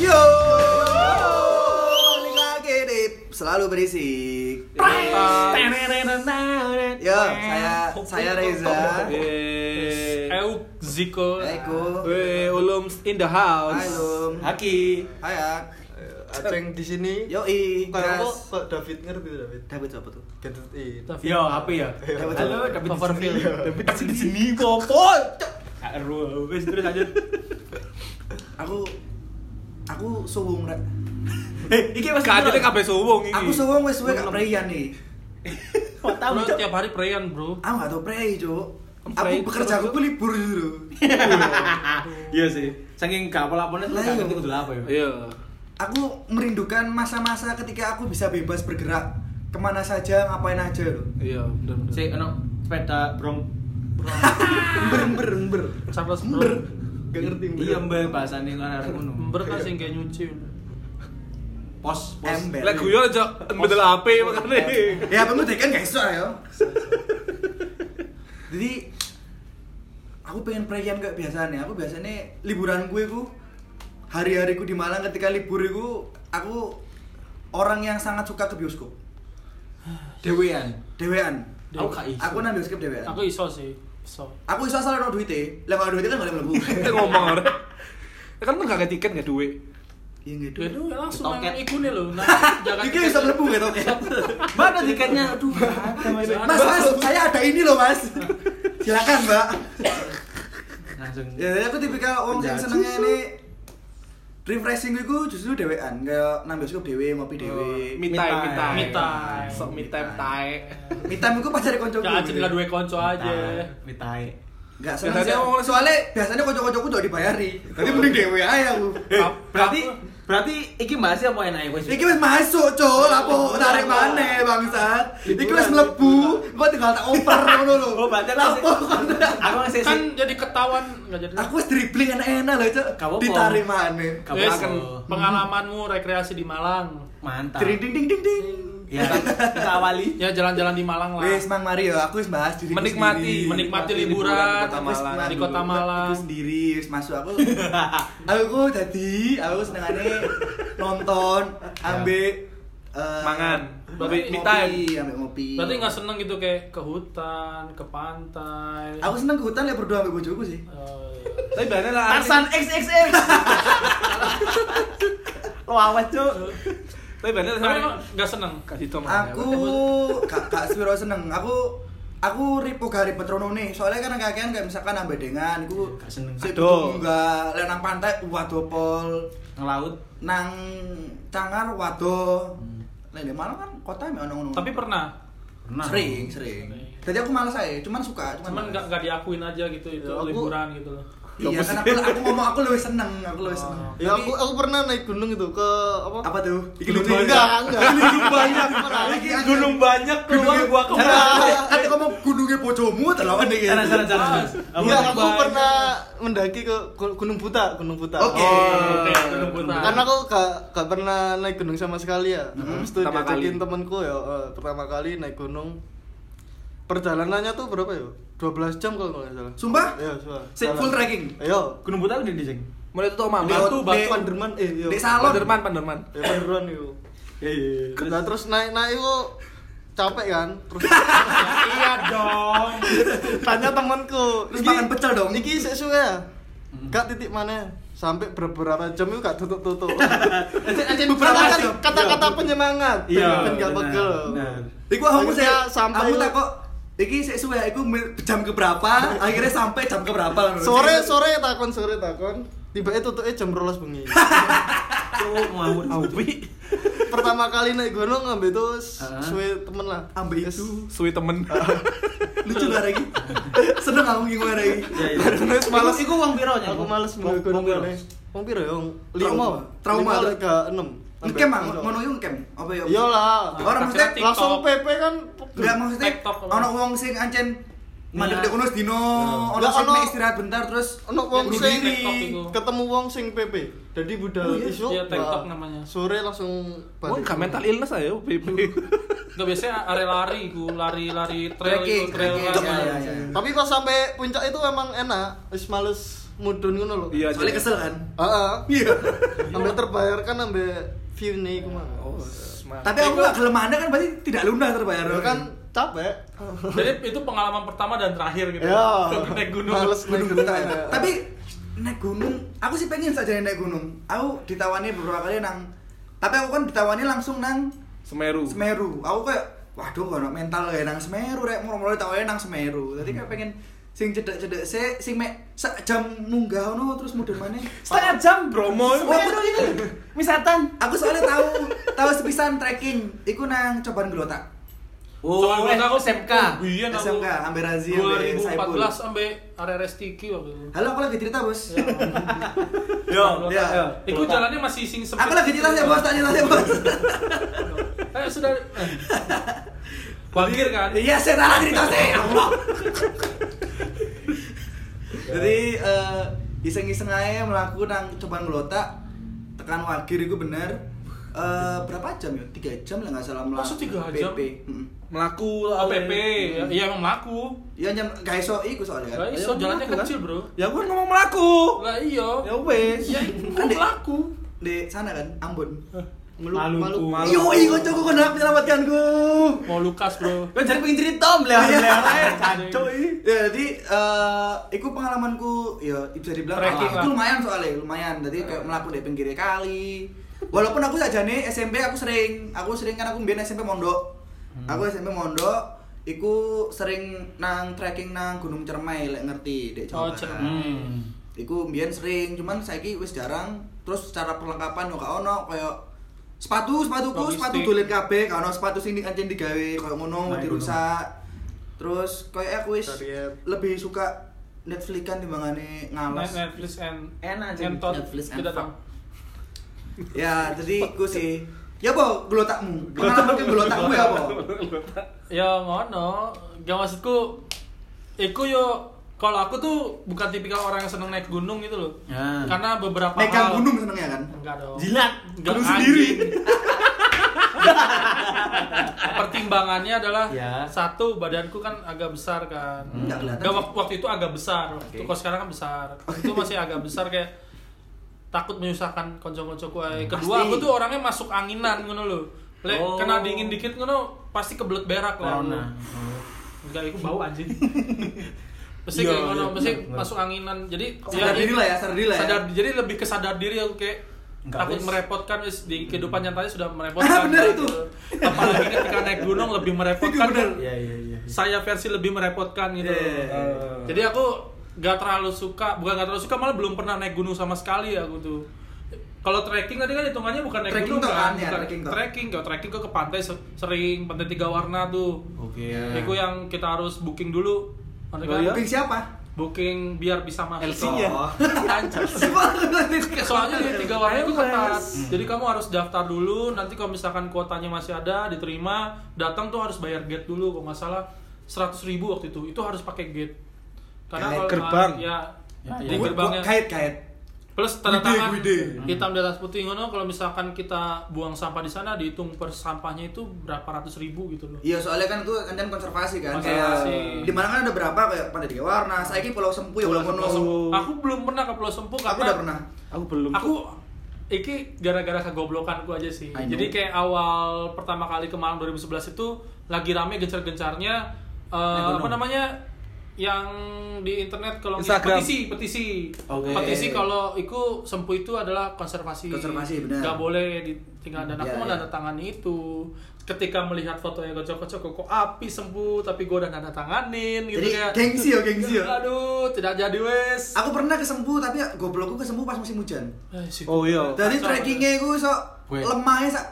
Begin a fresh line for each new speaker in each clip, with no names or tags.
Yo, balik lagi di selalu berisik. Yo, saya saya Reza.
Eh,
Eu Ziko.
Eko.
Weh, ulum in the house.
Halo.
Haki.
Hai Ak.
Aceng di sini.
Yo i.
Apa? Pak David ngerti tuh David.
David siapa tuh?
David I.
Yo, HP ya? Halo? David
Coverfield.
di sini.
David
di sini. Aduh, terus lanjut.
Aku aku suwung rek.
Eh, iki Mas.
Kadene kabeh suwung iki.
Aku suwung wis suwe gak preyan nih.
Kok tahu
Bro,
Cok?
tiap hari preyan, Bro.
Aku gak tau prei, Cuk. Aku bekerja aku libur dulu.
Iya sih. Saking gak
Lah,
gak
iya.
ngerti kudu apa ya.
Iya.
Aku merindukan masa-masa ketika aku bisa bebas bergerak ke mana saja, ngapain aja loh.
Iya, bener bener.
Si ono sepeda brong.
Ember, ember, ember.
Charles
Ember. Gak ngerti ember.
Iya, Mbak, bahasane kan arek ngono.
Ember kan sing kayak nyuci.
Pos, pos.
Ember.
Lek guyon aja bedel HP makane.
ya kamu tekan gak iso ya jadi aku pengen preyan gak biasanya aku biasanya liburan gue ku hari-hariku di Malang ketika libur itu aku orang yang sangat suka ke bioskop
Dewean.
dewean
Aku gak iso.
aku nang bioskop dewean
Aku iso sih. Iso.
aku iso asal ono duitnya lah kalau duitnya kan gak mlebu
Kita ngomong ora. Ya kan enggak ada tiket enggak duit.
iya gitu
Itu langsung nang iku nih lho. Nah, jangan
Iki bisa mlebu gitu oke.
Mana tiketnya? Aduh, Mas.
Mas, saya ada ini loh mas. Silakan mbak.
Langsung.
Ya, aku tipikal sing
Penjajah.
senengnya ini refreshing gue justru dewean kayak nang bioskop dewe ngopi dewe
Me
Me
time, me time.
Me
time. Sok me time tae.
me time gue pacare konco
Ya aja dua konco aja.
Mitai.
Gak seneng
Biasanya
sih.
ngomong-
soalnya biasanya konco-koncoku udah dibayari jadi mending dewe aja aku
Berarti berarti iki bahas apa enake wis?
Iki wis masuk, col. Apa tarik maneh, bangsat. Iki wis mlebu, gua tinggal tak oper ngono lho.
Oh, berarti aku
Apa?
aku ngasih
kan jadi ketahuan enggak jadi.
Aku wis dribbling enak-enak lho,
apa-apa.
Ditarik maneh.
Apa-apa.
pengalamanmu rekreasi di Malang.
mantap.
Ding ding ding ding ding.
Ya, kita awali.
Ya jalan-jalan di Malang lah.
Wes Mang Mario, aku wis bahas diri
Menikmati, menikmati liburan
di kota Malang.
di kota Malang.
Aku sendiri wis masuk aku. aku tadi aku senengane nonton, ambek eh,
Mangan. Berarti
ngopi,
me time.
ambek ngopi.
Berarti nggak seneng gitu kayak ke hutan, ke pantai.
Aku seneng ke hutan ya berdua ambek bojoku sih.
Oh, iya.
Tapi bener lah. Tarsan XXX. Lo awet, Cuk.
Tapi bener
Tapi emang
nggak seneng kasih Tom.
Aku gak gak sepiro seneng. Aku aku ripo gak ribet rono nih. Soalnya kan kakean kayak misalkan ambek dengan iku
Gak seneng.
kudu enggak lek nang pantai waduh pol
Ngelaut.
nang Cangar waduh. Lek di Malang kan kota mek ono.
Tapi pernah.
Pernah.
sering, sering. Jadi aku malas aja, cuman suka,
Cuman
cuman
nggak nggak diakuin aja gitu itu
Ya, aku-
liburan gitu loh.
Iya, kan aku aku ngomong aku lebih seneng, aku lebih seneng.
Oh.
Ya aku aku pernah naik gunung itu ke apa?
apa tuh?
Gunung
lucu
enggak,
juga.
enggak. Gunung banyak.
Gunung banyak keluar
Gunungnya-
gua ke
Kan ngomong gunungnya bojomu terlawan nih.
Cara cara cara.
Enggak, aku pernah mendaki ke Gu- Gunung Buta, Gunung Buta.
Oke.
Oh, Gunung Buta.
Karena aku gak, gak pernah naik gunung sama sekali ya. Habis itu
Pertama
diajakin
kali.
temanku ya eh, pertama kali naik gunung. Perjalanannya tuh berapa ya? 12 jam kalau nggak salah.
Sumpah?
Iya, sumpah.
Sik full trekking.
Ayo.
Gunung Buta udah di sing.
Mulai itu mama.
Batu, batu.
Panderman eh iya.
Di salon.
Panderman, Panderman.
Ya Panderman itu.
Iya iya.
Nah, terus naik naik itu capek kan terus
Iya dong.
tanya temanku
Terus makan pecel dong.
Niki sesuai ya gak titik mana sampai beberapa jam itu gak tutup tutup
Beberapa
kata
jam.
kata penyemangat
Iya,
ben gak pegel.
Iku aku sih
Akhirnya sampai
aku tak kok iki sik suwe me- jam ke berapa? Akhirnya sampai jam ke berapa
sore sore takon sore takon tiba itu tutupnya jam rolas bengi
Cuk mau
Aupi.
pertama kali naik gunung ngambil itu
Ah.
suwe temen lah
Ambil itu.
Suwi temen.
Lucu lah lagi. Seneng aku gimana lagi.
Terus malas
Iku wong piro nya?
aku males
Wong-
mau gunung
wong piro
ya
Trauma.
lima
Trauma.
gak enam
Ngkem mang, ngono iku ngkem. Apa ya?
iya lah
Orang maksudnya
TikTok.
langsung PP kan
enggak
apa?
ono wong sing ancen mandek
Niat.
dek dino, ono sing
ono-
mek istirahat bentar terus
ono wong sing ketemu wong sing PP jadi budal
Oh, iya?
isu
Iya, TikTok namanya.
sore langsung
Oh, enggak mental illness ayo, PP.
Enggak biasanya area lari ku, lari-lari trail itu, trail
iya, iya, iya.
tapi pas sampai puncak itu emang enak wis males mudun ngono lho.
Iya,
Soalnya kesel kan.
Heeh.
Iya.
Sampai terbayarkan sampai view nih iku mah.
Oh,
Tapi aku nggak gelem anda kan berarti tidak lunas terbayar.
Ya kan capek.
Jadi itu pengalaman pertama dan terakhir gitu.
Ya.
Naik gunung.
Males naik gunung. Ya.
Tapi naik gunung, aku sih pengen saja naik gunung. Aku ditawani beberapa kali nang tapi aku kan ditawani langsung nang
Semeru.
Semeru. Aku kayak waduh kono mental kayak nang Semeru rek mulu-mulu ditawani nang Semeru. Jadi kayak pengen sing cedek-cedek se sing mek sak jam munggah ono terus mudun maneh.
Setengah jam Bromo.
Oh, bro, ini.
Wisatan.
Aku soalnya tahu tahu sepisan trekking. Iku nang cobaan gelotak.
Soalnya
eh,
aku
SMK.
Iya, aku
SMK, ambil razia, ambil Saiful.
2014 sampai area Restiki waktu itu.
Halo, aku lagi cerita, Bos.
Ya.
Yo,
Ya.
Iku jalannya masih sing sempit.
Aku lagi cerita ya, Bos. Tanya tanya, Bos.
Eh sudah. eh. Bangkir kan?
Iya, saya tahu cerita saya. Ya Allah. Jadi eh, iseng-iseng aja melakukan nang cobaan gelotak tekan wagir itu bener Eh, berapa jam ya? Tiga jam lah nggak salah melaku
Masa tiga jam?
PP. Mm.
Melaku
Oh, PP. Ya, Iya emang melaku.
Iya jam gak iso iku soalnya
Lah
kan.
iso
Ayo,
jalannya
melaku, kan?
kecil, Bro.
Ya gua ngomong melaku.
Lah iya.
Ya wes.
Ya
Kan,
melaku.
Di sana kan, Ambon.
Malu-
Maluku.
Maluku.
Maluku.
Yo, iya koncoku kon hap menyelamatkanku.
Mau Lukas, Bro.
Kan jadi pengen cerita
Iya.
beliau aja cancok ini.
Ya, jadi eh itu pengalamanku ya bisa dibilang
Trekking
itu lumayan soalnya, lumayan. Jadi kayak melaku di pinggir kali. Walaupun aku saja nih SMP aku sering, aku sering kan aku mbien SMP mondok. Aku SMP mondok, iku sering nang trekking nang Gunung Cermai lek ngerti dek
Oh,
Jawa Barat.
Cermai.
Hmm.
Iku mbien sering, cuman saiki wis jarang. Terus secara perlengkapan yo gak ono kayak sepatu, sepatuku,
Logistik.
sepatu dolen kabeh, ono sepatu sing ancen digawe koyo ngono
Nah,
dirusak. Terus kayak aku wis lebih suka Netflix kan timbangane ngalas.
Net- Netflix and
Enak aja.
Entot.
Netflix and fuck. Ya, jadi iku sih. Ya po, gelotakmu. Pengalaman ke gelotakmu ya po.
Ya ngono. Gak maksudku Iku yo kalau aku tuh bukan tipikal orang yang seneng naik gunung gitu loh.
Ya.
Karena beberapa
Megang
hal
gunung seneng ya kan?
Enggak dong.
Jilat.
Enggak
Gunung sendiri.
Pertimbangannya adalah
Ya.
satu badanku kan agak besar kan.
Enggak kelihatan.
Enggak, waktu, waktu itu agak besar. Waktu
Oke.
kalau sekarang kan besar. Waktu itu masih agak besar kayak takut menyusahkan konco-koncoku ae. Kedua
Pasti.
aku tuh orangnya masuk anginan ngono loh. Lek
Oh.
kena dingin dikit ngono pasti kebelet berak lah.
Corona.
Enggak, itu bau anjing. Mesti
Iya,
kayak ngono,
iya,
mesti
bener.
masuk anginan. Jadi
Sadar diri lah ya, sadar diri lah ya.
Sadar, jadi lebih ke sadar diri aku kayak
Enggak,
takut merepotkan di kehidupan nyatanya sudah
Ah,
merepotkan.
bener
gitu.
itu.
Apalagi ketika naik gunung lebih merepotkan.
Itu bener.
Iya iya iya.
Saya versi lebih merepotkan gitu.
Iya.
Jadi aku gak terlalu suka, bukan gak terlalu suka malah belum pernah naik gunung sama sekali aku tuh. Kalau trekking tadi kan hitungannya bukan naik
Trekking
gunung kan,
kan, ya, trekking
trekking, kalau trekking ke ke pantai se- sering, pantai tiga warna tuh.
Oke.
Itu yang kita harus booking dulu.
Oh,
kan
iya?
Booking siapa?
Booking biar bisa masuk.
LC-nya?
Oh.
Soalnya di tiga warna itu ketat. Jadi kamu harus daftar dulu. Nanti kalau misalkan kuotanya masih ada, diterima, datang tuh harus bayar gate dulu. Kalau nggak salah seratus ribu waktu itu. Itu harus pakai gate. Karena kalau
gerbang.
ya,
Ya, ya.
gerbangnya
Kait kait.
Plus tanda tangan
wide.
hitam di atas putih ngono kalau misalkan kita buang sampah di sana dihitung per sampahnya itu berapa ratus ribu gitu loh
Iya soalnya kan itu kan konservasi kan.
Konservasi.
Kayak di mana kan ada berapa kayak pantai tiga warna. Saya Pulau Sempu ya Pulau.
Sempu.
aku belum pernah ke Pulau Sempu
Aku udah pernah.
Aku belum.
aku iki gara-gara kegoblokanku aja sih. Jadi kayak awal pertama kali ke Malang 2011 itu lagi rame gencar-gencarnya eh,
gunung.
apa namanya yang di internet kalau
Instagram.
petisi petisi
Oke.
petisi kalau itu sempu itu adalah konservasi
Konservasi, benar.
nggak boleh ditinggal dan aku
Ya, ya.
menandatangani itu ketika melihat fotonya kocok-kocok kok api sempu tapi gue udah nanda tanganin gitu
Jadi
kayak
gengsi ya, gengsi ya.
aduh tidak jadi wes
Aku pernah ke Sempu tapi goblokku ke Sempu pas musim hujan.
Eh.
Oh iya.
Jadi trekkingnya gue sok lemahnya sak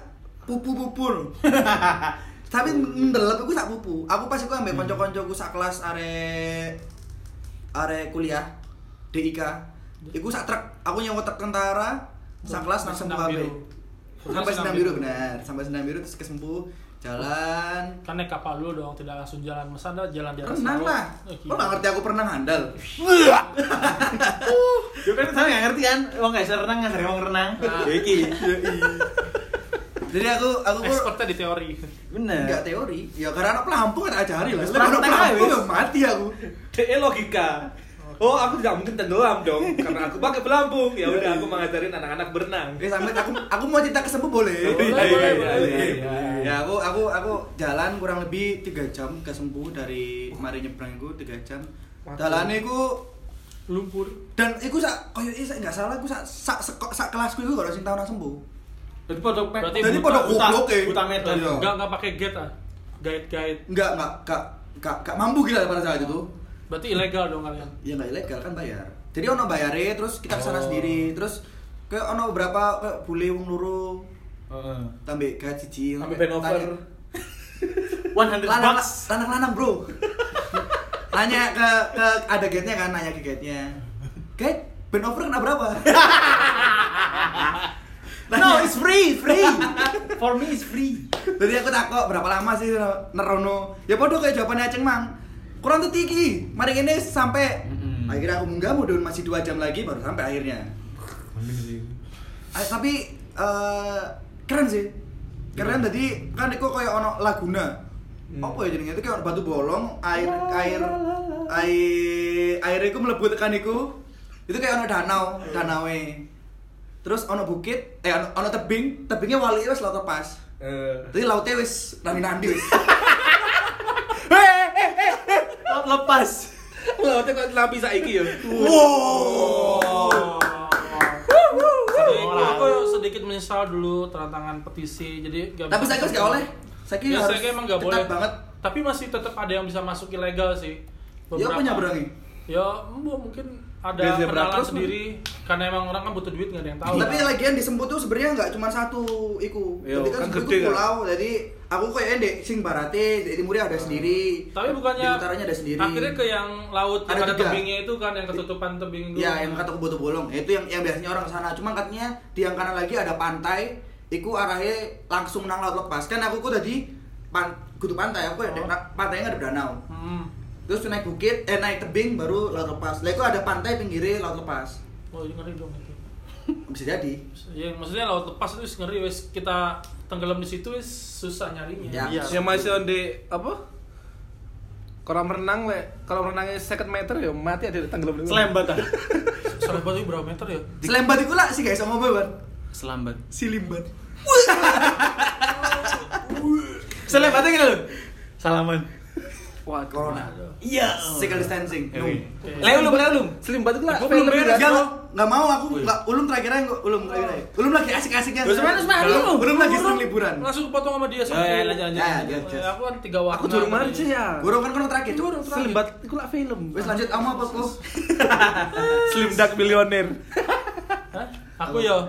pupu-pupu. tapi ndelep aku sak pupu. Aku pas iku ambek kanca-kancaku sak kelas are are kuliah DIK. Iku sak truk, aku nyewa truk tentara sak kelas nang Sempu. Sampai
Sendang biru.
Benar, sampai Sendang Biru terus ke Sempu jalan
kan naik kapal dulu dong tidak langsung jalan mesanda jalan di atas
renang lah.
Eh,
Lo
gila.
gak ngerti aku pernah ngandal.
Yo kan saya nggak ngerti kan. Wong nggak bisa renang nggak sering renang.
Nah.
Iki.
Jadi aku aku pun
expertnya di teori
Bener.
enggak teori. Ya karena anak pelampung kan ajari lah. Lah anak pelampung
aja,
ya mati aku.
DE logika. Oh, aku tidak mungkin tenggelam dong karena aku pakai pelampung. Ya udah aku mengajarin anak-anak berenang.
Eh sampai aku aku mau cerita ke sembuh boleh.
Boleh,
Iya, iya,
boleh,
iya,
boleh.
iya, iya.
Ya aku aku aku jalan kurang lebih tiga jam ke sembuh dari mari nyebrang itu tiga jam. Dalane iku
lumpur
dan iku sak koyo iki sak nggak salah iku sak sak sekok sak kelasku iku kalau sing tau nang sembuh.
Jadi pada
Berarti
Jadi pada
buta-
goblok ya.
buta medan.
Iya.
nggak nggak pakai gate ah guide guide
Enggak, enggak, enggak, enggak, enggak mampu kita pada saat itu.
berarti ilegal dong kalian
Ya enggak ilegal kan bayar. Jadi ono bayare terus kita ke sana
Oh.
sendiri terus kayak ono beberapa kayak bule wong loro
Heeh.
tambah gaji siji.
Sampai band over.
Tanya-
100
lanang
bucks.
lanang lanang bro nanya ke ke ada gate nya kan nanya ke gate nya gate band over kena berapa
No, it's free, free. For me it's free.
jadi aku takut berapa lama sih nerono. Ya podo kayak jawabannya aceng mang. Kurang tuh tinggi mari ini sampai
Mm-mm.
akhirnya aku munggah mundur masih dua jam lagi baru sampai akhirnya. Ah, tapi eh, keren sih. Keren tadi kan itu kayak ono laguna.
Hmm.
apa ya jadinya itu? Kayak ono batu bolong air air air air itu melebu tekan iku. Itu kayak ono danau danau terus ono bukit eh ono, ono tebing tebingnya wali wes laut lepas.
Eh.
jadi lautnya wes nandi nandi wes.
Lepas. Lautnya kok lapis saiki ya.
wow
aku sedikit menyesal dulu tantangan petisi jadi nggak
tapi saya kira nggak oleh saya kira
ya
harus
saya emang boleh.
banget.
Tapi masih tetap ada yang bisa masuk ilegal sih.
Ya apa nyeberangi
ya mungkin ada
Dia zebra
kenalan
cross,
sendiri karena emang orang kan butuh duit nggak ada yang tahu
Tapi lagian di Sempu tuh sebenarnya nggak cuma satu iku.
Iya,
Jadi kan,
kan gede
itu
kan?
pulau. Jadi aku kayak di sing barate, di timurnya ada sendiri.
tapi bukannya
di utaranya ada sendiri.
akhirnya ke yang laut yang
Ada
ada
tiga.
tebingnya itu kan yang ketutupan tebing dulu
Ya, yang kata Kuboto Bolong. Itu yang yang biasanya orang ke sana. Cuma katanya di yang kanan lagi ada pantai. Iku arahnya langsung nang laut lepas. Kan aku kok tadi pan, kudu pantai. Aku ya
Oh.
pantainya ada danau.
hmm.
Terus naik bukit, eh naik tebing baru laut lepas. Lah itu ada pantai pinggirnya laut lepas.
oh ini ngeri dong itu
Bisa jadi.
ya maksudnya laut lepas itu wis ngeri wis kita tenggelam di situ wis susah nyarinya
Ya.
Iya.
Yang masih on di apa? Kolam renang le, kolam renangnya second meter ya mati ada tenggelam di
Selembat ah.
Selembat itu berapa meter ya?
Selembat itu lah sih guys sama Ban.
Selambat.
Silimbat.
Selembatnya gini loh. Salaman.
Wah,
Corona.
Iya.
Physical distancing. No.
Oke. Leo lu, Leo lu.
Selimbat itu lah.
Gua belum beres,
kan?
Enggak, enggak mau aku enggak ulum terakhir aja ulum terakhir aja. Ulum lagi asik-asiknya.
Terus mana semari lu?
Ulum lagi seneng liburan.
Langsung potong sama dia
Ya, ya, lanjut, lanjut.
Ya,
lanjut.
ya.
Ya, aku kan tiga warna
Aku durung mari
tadi.
sih ya.
Gurung kan kono terakhir,
terakhir.
Selimbat itu lah film.
Wes lanjut kamu apa, Ko?
Slim Duck Millionaire.
Hah? Aku ya.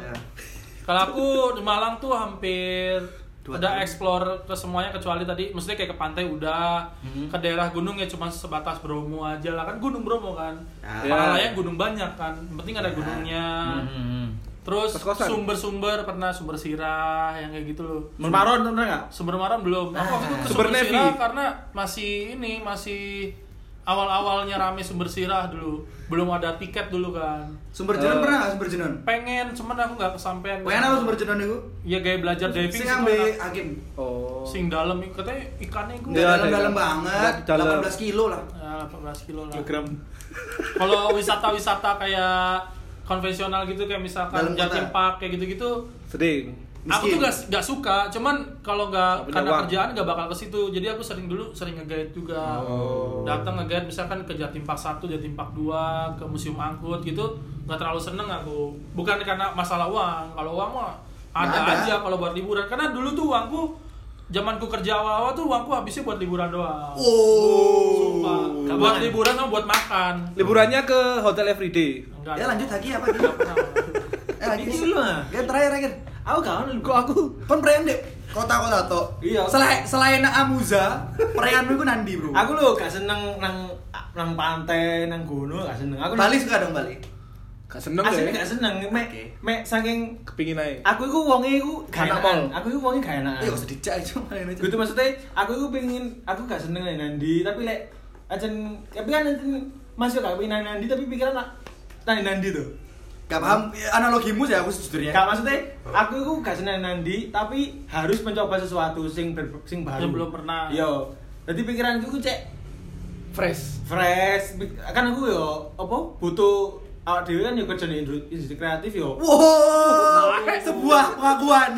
Kalau aku di Malang tuh hampir
Dua
udah
tahun.
explore ke semuanya kecuali tadi mestinya kayak ke pantai udah
Mhm.
ke daerah gunung ya cuma sebatas Bromo aja lah kan gunung Bromo kan
Ya.
Palangkaraya gunung banyak kan yang penting ada
Ya.
gunungnya
Hmm.
terus
Kos-kosan?
sumber-sumber pernah sumber sirah yang kayak gitu loh
Mermaron pernah enggak?
sumber maram belum aku waktu itu ke
Sumber
sumber
Nevi.
sirah karena masih ini masih awal-awalnya rame sumber sirah dulu belum ada tiket dulu kan
Sumber jenon
Eh.
pernah sumber jenon?
pengen cuman aku nggak kesampean
Pengen apa sumber jenon itu?
ya gaya belajar diving
Sing ambe
enak.
hakim.
Oh.
sing dalam katanya ikannya itu
Iya, ada
Dalam-dalam
ya.
banget,
Dalam.
18 kilo lah.
ya, 18 kilo lah
Kilogram.
kalau wisata-wisata kayak konvensional gitu kayak misalkan
Dalam.
Jatim Park kayak gitu-gitu
Sering.
Aku
Miskin.
tuh gak, gak suka, cuman kalau
Nggak
karena
uang.
kerjaan gak bakal ke situ. Jadi aku sering dulu sering nge-guide juga.
Oh.
Datang nge-guide misalkan ke Jatim Park 1, Jatim Park 2, ke Museum Angkut gitu. Nggak terlalu seneng aku. Bukan karena masalah uang. Kalau uang mah ada,
ada.
aja kalau buat liburan. Karena dulu tuh uangku zamanku kerja awal-awal tuh uangku habisnya buat liburan doang.
Oh.
Sumpah. Buat liburan sama buat makan.
Liburannya ke hotel everyday.
Enggak.
Ya lanjut lagi apa gitu?
pernah.
Eh lagi
Ini dulu, ah.
Game terakhir terakhir.
Aku kawan lu.
Kok aku kon prean dek kota-kota to.
Iya.
Selain selain nang Amuza, preanmu iku nandi, Bro?
Aku lu gak seneng nang nang pantai, nang gunung gak seneng. Aku
Bali suka dong Bali.
Gak seneng ya.
gak seneng. Mek
Oke.
mek saking
Kepingin aja.
aku iku wonge iku gak
mall.
Aku iku wonge gak enakan.
Iya, usah dicak itu main aja.
Gitu maksudnya aku iku pengen aku gak seneng nang nandi tapi lek ajen tapi kan ajen masuk gak pengen nang nandi tapi pikiran nak nang nandi tuh.
Gak paham analogimu sih aku sejujurnya.
Gak maksudnya aku iku gak seneng nandi tapi harus mencoba sesuatu sing ber, sing baru.
Yang belum pernah.
Iya. Jadi pikiranku iku cek
fresh.
fresh kan aku yo apa butuh awak dhewe kan yo kerja di industri kreatif yo
Wow, sebuah pengakuan.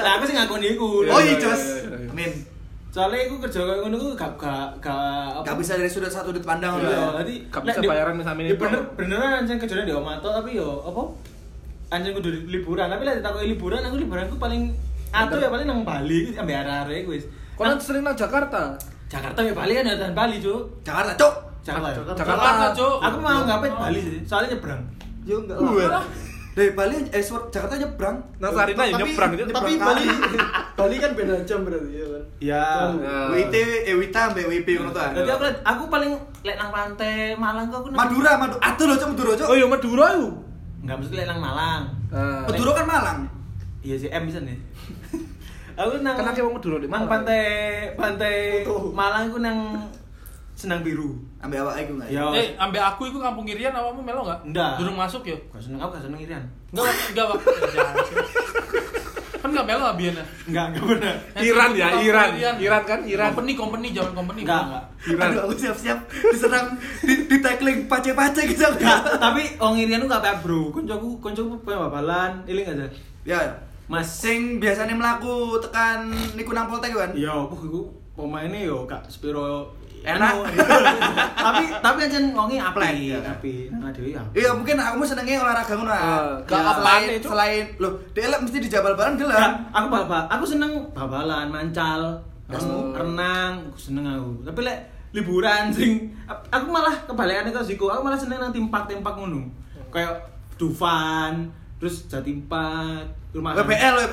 lah aku sih ngakoni iku
Oh iya, Jos. Amin.
Soalnya aku kerja kayak ngono ku gak gak gak
Gak bisa dari sudut satu sudut pandang
Iya,
ya.
jadi
Gak bisa bayaran
di
ini,
bener beneran anjing kerjanya di Omato tapi yo apa anjing kudu liburan tapi lek ditakoki liburan aku liburanku paling atuh ya paling nang Bali iki ambek arek-arek wis
Kau
Nang
sering nang Jakarta.
Jakarta ya Bali kan ya dan Bali cuk
Jakarta, Cuk.
Jakarta?
Jakarta.
Cuk.
aku mau ngapain Bali sih soalnya nyebrang
Yo enggak lah.
Dari Bali eh Sur- Jakarta nyebrang.
Nang Sarina ya
Tapi-
nyebrang itu.
Tapi Bali Bali kan beda jam berarti ya kan.
ya
Nah.
WIT, eh Wita ambek WP ngono ta.
jadi aku aku paling lek nang pantai Malang kok aku
Madura, Madura. Atuh lho, Cuk, Madura, Cuk.
Oh iya Madura itu.
enggak mesti lek nang Malang
Nah,
Madura kan Malang.
iya sih M bisa nih aku nang
akeh wong Madura
nang
Malang.
pantai pantai. Malang aku nang Senang Biru
Ambek awak iku enggak?
Ya.
Eh, ambek aku itu kampung Irian awakmu melo enggak?
Ndak.
Durung masuk ya?
gak seneng aku gak seneng irian
Enggak, enggak. Eh, jangan sih. Kan enggak melo abian ya?
enggak enggak bener
Iran ya, Iran.
Irian.
Iran kan, Iran.
Company, company, zaman company.
enggak enggak
Iran.
Aduh, aku siap-siap diserang di, di tackling pace-pace gitu.
enggak tapi wong irian tuh gak kayak bro koncoku koncoku pengen babalan iling aja
Ya.
mas
Sing biasanya melaku tekan niku nang poltek kan?
iya iku pemainnya yo gak spiro
Enak.
tapi tapi aja wongnya
Plek,
api
ya.
api nah dewi ya
Iya mungkin aku senengnya olahraga ngono. Ah.
gak
Ya,
apaan
selain
itu?
selain loh, dia lah mesti di Jabal Baran
Enggak,
gelar.
aku babak aku seneng babalan mancal renang aku seneng aku tapi lek liburan sing aku malah kebalikannya ke Ziko aku malah seneng nang timpak-timpak ngono kayak Dufan terus Jatimpak rumah.
Ah,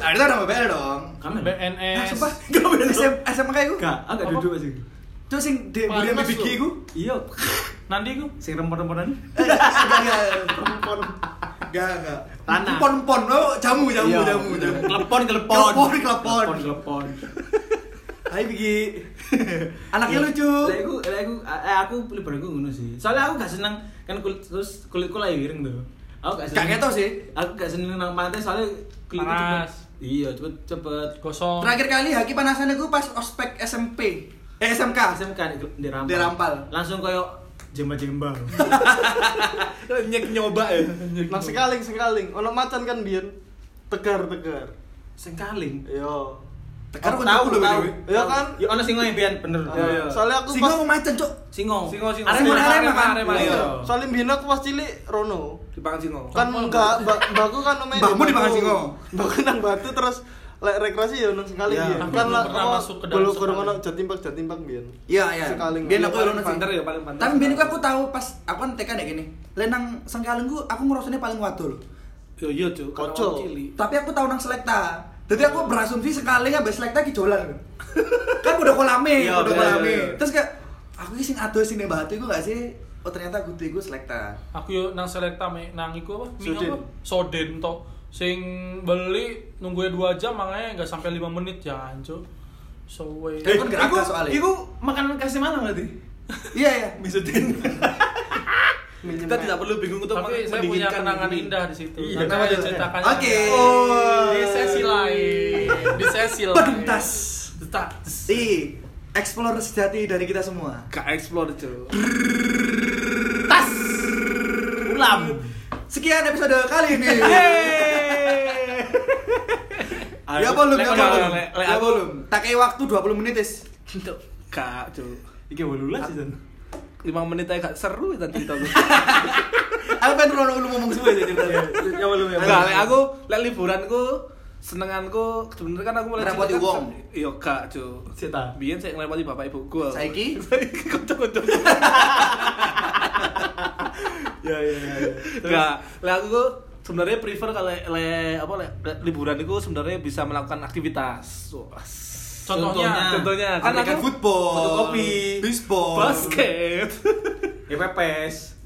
itu ada WBL dong.
kamu
Nah,
BNS.
sumpah, gak SM, SMA kayak gue.
Agak
Apa?
duduk aja.
Terus sing di Budi
tuh.
Bigi gue.
Iya.
Nanti ku.
Sing rempon-remponan.
Eh, Enggak, enggak. Enggak, enggak.
Tanah.
Pon-pon. Oh, jamu, jamu,
Iya.
jamu, jamu.
Kelepon, kelepon.
Kelepon, kelepon.
Kelepon, kelepon.
Hai Bigi. Anaknya lucu.
Lah aku, lah aku, eh, aku liburan aku ngono sih. Soalnya aku gak seneng kan kulit terus kulitku lagi ireng tuh. Aku gak
Gak
seneng.
ketok sih.
Aku gak seneng nang pantai soalnya kulitku
Panas.
cepet. Iya, cepet cepet.
Gosong.
Terakhir kali Haki panasan gue pas ospek SMP. Eh SMK.
SMK di, di rampal.
Di Rampal.
Langsung koyo jemba-jemba.
Nyek nyoba ya.
Nang sekaling sekaling. Ono macan kan biyen. Tegar tegar.
Sing kaling.
Yo.
Tegar
Aku
pun
tahu,
tahu
tahu.
Ya kan?
Ya ono singo yang biyen bener.
Iya, iya.
Soalnya aku
Singo
pas
mau macan, Cuk.
Singo.
Singo, singo.
Arema,
Arema,
Arema, kan?
Arema,
Iya.
iya.
Soalnya biyen aku pas cilik Rono.
Dipangan singo.
Kan enggak mbak mbakku kan main
Mbakmu
di
dipangan singo?
Mbakku nang batu terus lek rekreasi ya nang sekali biyen.
aku
Kan lah
pernah masuk ke dalam
belum
sekali.
kurang ono jatimpak jatimpak biyen.
Iya, iya.
Sekaling.
Biar aku sih.
panter ya, paling panter.
Tapi biar aku tahu pas aku kan TK nek gini. Lenang sengkaleng gue aku ngerasanya paling wadul.
Yo iya, Cuk.
Kocok.
Tapi aku tahu nang selekta. Jadi aku berasumsi sekali nggak selekta kijolan. kan udah kolame, udah
iya,
kolame.
iya.
Terus kayak aku sing ado sing batu iku gak sih? Oh ternyata kudu iku selekta.
Aku yo nang selekta me, nang iku apa?
Soden.
apa? Soden to. Sing beli nunggunya 2 jam makanya nggak sampai 5 menit ya, Cuk. So way.
Eh, kan gerakan soalnya.
Iku makanan kasih mana berarti?
Iya ya.
Misudin.
Kita tidak perlu bingung untuk
Tapi saya punya kenangan
ini.
indah di situ.
Iya,
Nanti ada
tuh?
ceritakan.
Oke.
Di sesi lain. Di sesi lain.
Peduntas. Si explore sejati dari kita semua.
Gak explore, Cuk.
Tas.
Ulam.
Sekian episode kali ini. Ya
Ayo,
belum, ya belum. Ya
aku-
belum. Tak kayak waktu 20 menit, Is.
Cuk. Gak, Cuk.
Iki wolulas sih, San.
5 menit aja gak seru ya cerita gue.
Aku pengen rono lu ngomong suwe aja ceritanya.
Ya belum ya.
Enggak, aku lek liburanku senenganku sebenarnya kan aku mulai
Ngerepoti
kan
wong.
Iya, gak, Cuk.
Cita.
Biyen saya ngerepoti bapak ibuku.
Saiki?
Saiki kanca-kanca.
Ya ya ya. ya.
Enggak, lek aku sebenarnya prefer kalau le, le- apa le, le- liburan itu sebenarnya bisa melakukan aktivitas. Wah,
Contohnya.
contohnya kan aku
football,
fotokopi,
baseball,
basket.
Ya pepes.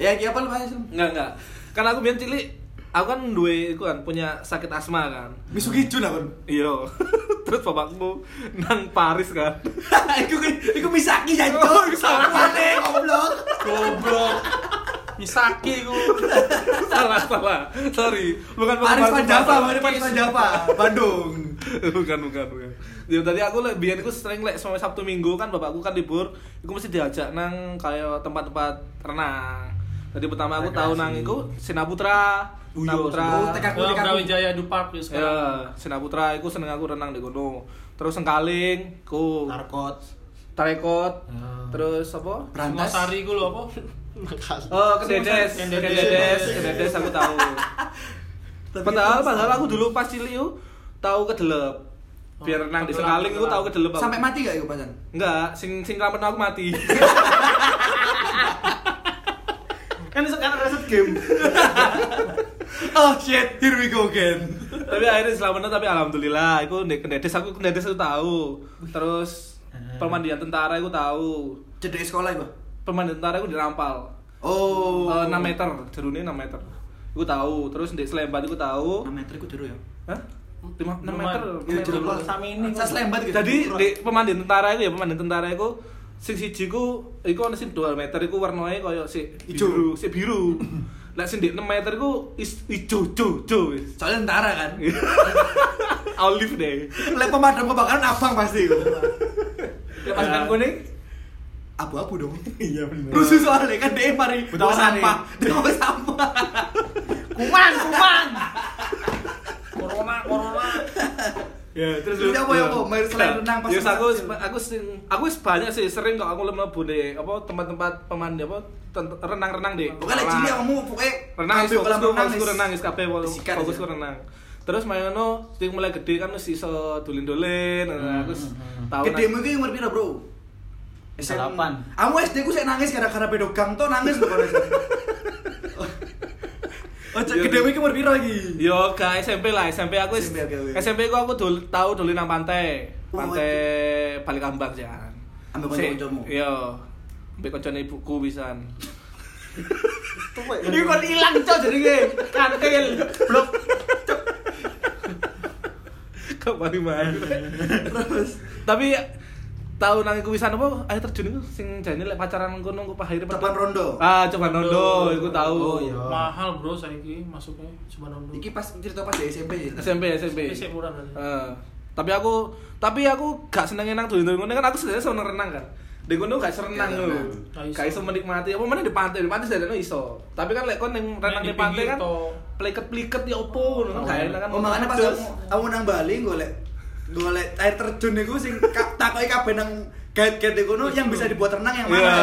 Ya, iki apa lu bahas?
enggak, enggak. Kan aku biyen cilik aku kan duwe iku kan punya sakit asma kan.
Misugi Jun apa?
Iya. Terus bapakku nang Paris kan.
Iku iku Misaki ya itu. Oh, sama goblok.
Goblok. Misaki ku.
salah salah sorry bukan bukan
Paris
Marco
Van Java,
Basel.
Paris Van Java, Bandung.
bukan bukan bukan ya tadi aku lek biyen iku sering lek sampai Sabtu Minggu kan bapakku kan libur iku mesti diajak nang kayak tempat-tempat renang jadi pertama aku tahu nang iku Sinaputra Sinaputra
Oh, TK ku,
Ya,
TK ku.
Brawijaya Dupak ya sekarang.
ya Sinaputra iku seneng aku renang di kono terus Sengkaling ku
Narkot.
Tarekot
Ah.
terus apa
Berantas.
Sari ku lho apa?
Oh, Kededes,
Kededes.
Kededes, Kededes aku tahu. Padahal padahal aku dulu pas cilik yuk tahu kedelep. Biar
Oh,
renang di
tenggelam,
Sekaling aku tahu kedelep.
Sampai mati gak iku pasan?
Enggak, sing sing ramen aku mati.
Kan sekarang reset game.
Oh shit, here we go again.
tapi akhirnya selamatnya tapi alhamdulillah aku di Kededes aku Kededes aku tahu. Terus pemandian tentara aku tahu.
Cedek sekolah iku.
Pemandian tentara aku di Rampal.
Oh.
Eh, 6 meter, jerune 6 meter. Aku tahu, terus di Selembat aku tahu.
6 meter iku jero ya.
Hah? 5 6
Lumayan.
meter.
Iya.
Sama ini.
Saya selembat gitu.
Jadi di pemandian tentara itu ya pemandian tentara itu sing siji ku iku ana sing 2 meter iku warnane koyo si
Ijo.
biru, si biru. Lek sing di 6 meter iku is ijo jo jo wis.
Soalnya tentara kan.
Olive deh.
Lek pemadam kebakaran abang pasti iku.
Ya pasukan kuning.
Abu-abu dong.
Iya bener.
Rusuh soalnya kan dia mari bawa sampah. Dia bawa sampah.
Kuman, kuman.
Corona, corona.
Ya, terus
Terus apa ya, apa? Main selain renang pas
aku aku sing aku wis banyak sih sering kok aku mlebu di apa tempat-tempat pemandi apa renang-renang deh.
Pokoknya lek cilik kamu pokoknya
renang
kolam
ku
renang
fokus ku
wis.
renang wis kabeh fokus ku renang terus main ngono sing mulai gede kan wis iso dolin-dolin aku wis tahu
Gedemu iki umur piro, Bro?
Delapan.
Kamu SD ku sik nangis gara-gara pedogang to nangis lho kono. Oh, cek gedemu iki umur piro iki?
Yo, ke SMP lah, SMP aku
SMP, oke.
SMP ku aku dul, tahu dolin nang pantai.
Oh,
Pantai Balikambang jangan.
Ambek kanca-kancamu?
Yo. Ambek kancane ibuku pisan.
Ini kok hilang cok jadi kantil. Blok.
Kembali main. Terus tapi tahu nang iku wisan apa air terjun iku sing jane lek pacaran kono kok pahire
Coban rondo.
Ah, coba
Rondo.
iku tahu.
Oh, iya.
Mahal bro saiki masuknya cuma nonton.
Iki pas cerita pas di SMP ya.
SMP SMP.
Sih murah berarti.
Eh, tapi aku tapi aku gak seneng nang dolin-dolin ngono kan aku sebenarnya seneng renang kan. Di kono gak seneng
Gak
lho.
renang.
Gak iso.
Menikmati. Apa mana di pantai, di pantai sedene iso. Tapi kan lek kon ning renang di pantai kan
toh.
pliket-pliket ya opo ngono kan gak enak kan.
Oh, makanya pas kamu nang Bali golek golek air terjun niku sing ka- takoki kabeh nang guide-guide kono yang bisa dibuat renang yang mana.
Iya.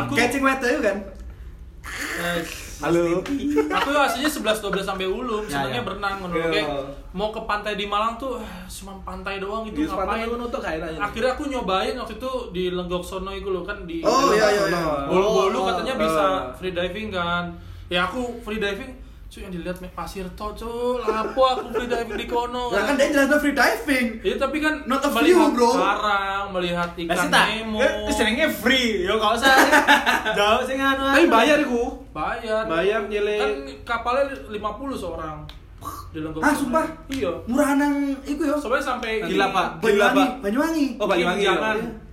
Aku sing wedo kan.
Eh,
Halo.
aku ya aslinya 11 12 sampai Ulum,
Ya,
senangnya
ya.
berenang ngono.
Iya.
Kayak mau ke pantai di Malang tuh ah, cuma pantai doang gitu
Di pantai
ngapain.
tuh ya.
Akhirnya aku nyobain waktu itu di Lenggok Sono itu loh kan di
Oh, iya, iya, iya.
Bolu-bolu
Oh,
katanya
oh.
bisa
Eh.
free diving kan. Ya aku free diving cuy yang dilihat mek pasir to cuy lapo aku free diving di kono
Lah kan dia jelas free diving.
ya tapi kan
Not a
melihat
view, bro.
karang melihat ikan
sih tak.
nemo
Eh, Jenenge free. Yo gak usah. Jauh sing anu.
Tapi bayar iku.
bayar
Bayar nyele.
kan kapalnya 50 seorang
Ah, sumpah?
iya
Murah nang iku yo.
Soalnya sampai
Gila, Pak.
Banyuwangi,
Pak.
Banyuwangi.
Oh, Banyuwangi.
jangan
ya.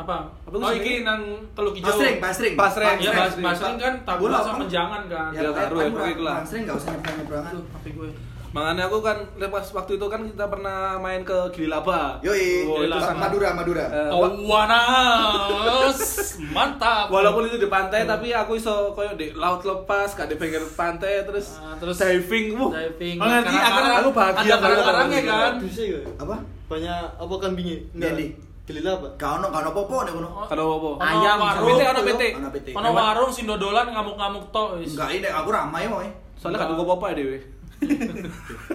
Apa
Apa
oh iki nang Teluk Hijau
Basreng, Basreng.
Basreng.
ya bas basring kan taburan sama
apa?
menjangan kan
Ya, taruh ya, itulah.
Basreng enggak usah nyebrang-nyebrangan.
HP gue
Makanya aku kan pas waktu itu kan kita pernah main ke Gili Laba.
Yoi,
Oh, itu
Gili Laba.
sangat-
Madura, Madura.
Eh, wa-
Awanas mantap
Walaupun itu di pantai tapi aku iso koyo di laut lepas, gak di pinggir pantai terus,
Ah, terus
diving. Wuh.
diving
Oh, ngerti, aku-
aku bahagia banget
karang-karangnya
kalau
kan?
Apa?
Banyak apa kan bingi? Gelila apa?
Gak ono, gak ono popo nek kono.
Kalau apa?
Ayam,
warung
PT, ono PT.
Ono PT.
ono warung sindodolan ngamuk-ngamuk tok wis.
Enggak ini aku ramai moy.
Soalnya gak tuku apa-apa ya Dewi.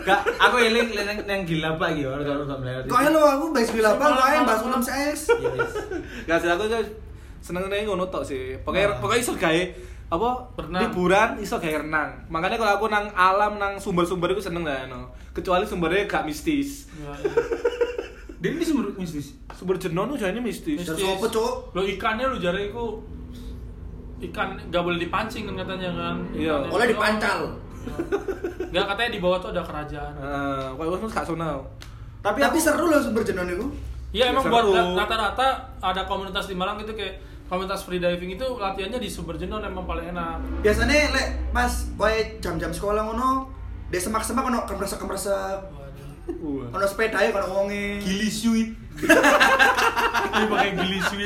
Gak, aku eling eling yang gila pak gitu. Orang orang gak melihat.
Kok ayo lo aku bahas bila apa kok ayo bahas ulam.
Iya, wis.
Gak sih aku tuh seneng nih ngono tok sih. Pokoknya
Nah.
pokoknya iso gawe apa
Berenang.
liburan iso gawe renang. Makanya kalau aku nang alam nang sumber-sumber itu seneng lah no. Kecuali sumbernya gak mistis.
Dia ini sumber mistis.
Sumber jenon tuh jadinya mistis.
Mistis.
Terus apa, Cuk?
lo ikannya lu jare iku ikan gak boleh dipancing kan katanya kan
Iya.
Oleh dipancal.
Enggak katanya di bawah tuh ada kerajaan.
Heeh, koyo wis gak sono.
Tapi tapi seru loh sumber jenon itu.
Iya emang
Seru.
buat rata-rata ada komunitas di Malang gitu kayak komunitas freediving itu latihannya di Sumberjenon emang paling enak.
Biasanya lek pas wae jam-jam sekolah ngono, dek semak-semak ono
Waduh.
Ono sepeda ya ono wonge.
Gili suit.
Ini pakai gili cuy.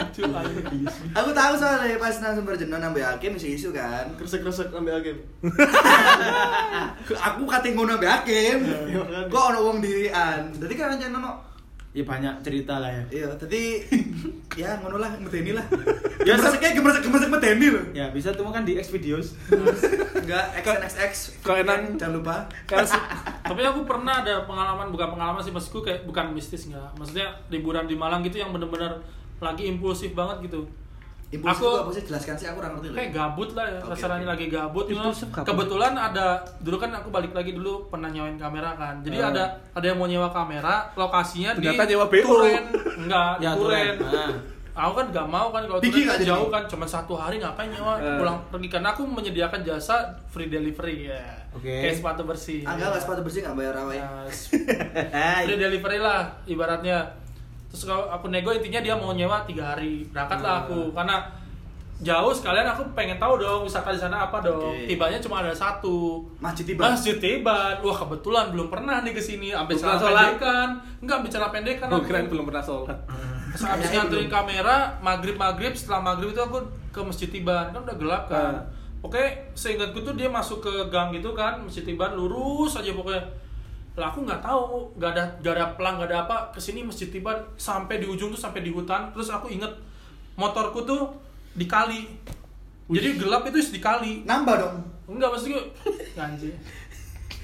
Aku tahu soalnya pas nang Sumberjenon nambah hakim isu-isu kan.
Kresek-kresek ambil hakim.
aku kate ngono ambek hakim.
Iya, kan.
Kok ono wong dirian. Dadi kan ancen ono
Ya banyak cerita lah ya.
Iya, tadi ya ngono lah, medeni lah.
Ya,
kayak gemresek gemresek medeni loh.
Ya bisa temukan di X videos.
Enggak, XNXX.
Kok enak-
Jangan lupa.
Tapi aku pernah ada pengalaman, bukan pengalaman sih maksudku kayak bukan mistis nggak. Maksudnya liburan di Malang gitu yang bener-bener lagi impulsif banget gitu.
Impulsif
Aku-
apa sih? Jelaskan sih aku kurang ngerti.
Kayak gabut lah ya, rasanya
oke.
lagi gabut.
Impulsif?
Kebetulan ada dulu kan aku balik lagi dulu pernah nyawain kamera kan. Jadi
Ah.
ada ada yang mau nyewa kamera, lokasinya
Ternyata
di
nyewa BO.
Turen. Enggak,
Ya,
Turen.
Turen. Ah.
Aku kan gak mau kan kalau Turen kan
nggak
jauh kan, cuma satu hari ngapain nyewa
Eh.
pulang pergi kan aku menyediakan jasa free delivery ya.
Oke.
Kayak sepatu bersih.
Ah, enggak, enggak sepatu bersih enggak bayar awet.
Ya, free delivery lah ibaratnya terus kalau aku nego intinya dia mau nyewa tiga hari berangkat lah aku karena jauh sekalian aku pengen tahu dong wisata di sana apa dong
Oke.
tibanya cuma ada satu
Masjid Tiban.
Masjid Tiban wah kebetulan belum pernah nih
ke
sini
sampai sholat.
pendekan enggak bicara pendekan
Oh, kirain belum pernah sholat.
Terus nganterin
belum.
kamera maghrib maghrib setelah maghrib itu aku ke Masjid Tiban kan udah gelap kan
Ah.
Oke, seingatku tuh dia masuk ke gang gitu kan, Masjid Tiban lurus aja pokoknya. Lah aku nggak tahu, nggak ada nggak ada pelang, nggak ada apa. Ke sini Masjid Tiban sampai di ujung tuh sampai di hutan. Terus aku inget motorku tuh di kali. Jadi gelap itu di kali.
Nambah dong.
Enggak maksudnya anjir.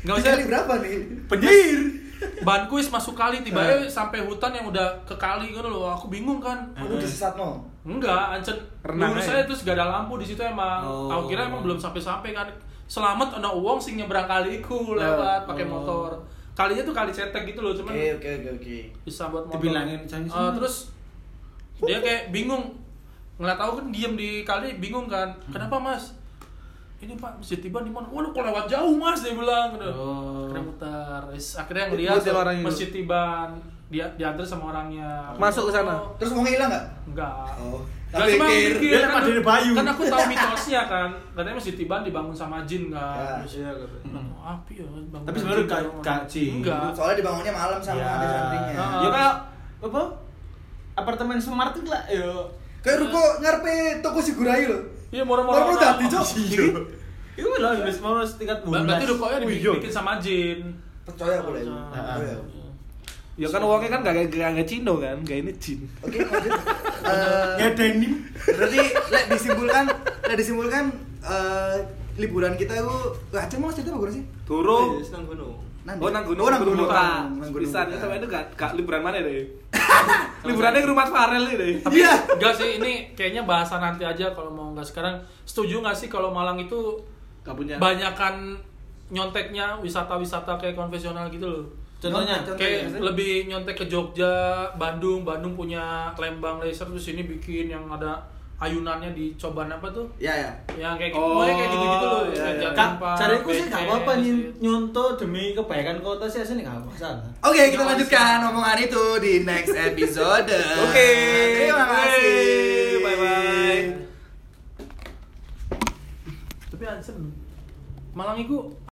Enggak
Dikali
usah
berapa nih?
penyir. Banku is masuk kali tiba-tiba sampai hutan yang udah ke kali gitu loh. Aku bingung kan.
Aku disesat no.
Enggak, ancen lurus
aja.
saya terus gak ada lampu di situ emang.
Oh.
Aku kira emang belum sampai-sampai kan. Selamat ana uang sing nyebrang kaliku lewat pakai
Oh.
motor. Kalinya tuh kali cetek gitu loh, cuman
Oke, oke, oke, oke.
bisa buat motor.
Dibilangin, "Jangan
Eh,
sini."
terus dia kayak bingung. Ngeliat aku kan diem di kali bingung kan. Kenapa, Mas? Ini Pak, Masjid Tiban di mana? Waduh, kok lewat jauh, Mas, dia bilang. Gitu.
Oh.
Akhirnya. Terus akhirnya ngeliat. Masjid Tiban. Dia diantar sama orangnya.
Masuk ke sana?
Oh,
Terus uangnya hilang enggak?
Enggak.
Oh.
Gak cuma mikir
Dia
kan,
dari Bayu.
kan aku tahu mitosnya kan katanya masjid Tiban dibangun sama jin kan
Ya,
Iya, katanya.
"Oh, api ya bangun
Tapi sebenarnya
jin
gak-
dong."
gak jin.
enggak
Soalnya dibangunnya malam sama
Ya.
ada santrinya.
Ah.
Ya kayak apa? Apartemen smart itu lah, yo.
Kayak ruko ngarepe toko Sigurai lho.
iya moro-moro
Moro dadi, Cok.
Itu loh, wis mau tingkat
Ber-
bulan.
berarti rukoknya
iya.
dibikin sama jin
Percaya boleh. Percaya.
Ya kan uangnya kan gak kayak gak Cino kan, gak ini Jin.
Oke, lanjut. Eh,
Ya denim.
berarti lek disimpulkan, lek disimpulkan eh, liburan kita itu Aceh mau cerita apa sih?
Turu.
Iya, senang gunung.
Nang-
Oh nang gunung,
Oh, nang gunung.
Muka.
Nang gunung.
Bisa
Muka.
sama itu gak, gak liburan mana deh? Liburannya ke rumah Farel ini deh.
tapi
Iya.
enggak sih ini kayaknya bahasa nanti aja kalau mau enggak sekarang setuju nggak sih kalau Malang itu
Gak punya.
banyakan nyonteknya wisata-wisata kayak konvensional gitu loh
Contohnya,
Contoh-
kayak
Contohnya,
lebih nyontek ke Jogja, Bandung, Bandung punya Lembang Laser terus ini bikin yang ada ayunannya di coban apa tuh?
Ya ya.
Yang kayak
Oh,
pokoknya kayak gitu-gitu loh.
iya, iya.
Jatim
Kak,
Park,
cariku sih gak
BTS,
apa-apa nih
gitu.
nyontoh demi kebaikan kota sih asli gak masalah.
Oke, kita lanjutkan omongan itu di next episode.
Oke.
Terima kasih.
Bye bye.
Tapi Ansen, Malang itu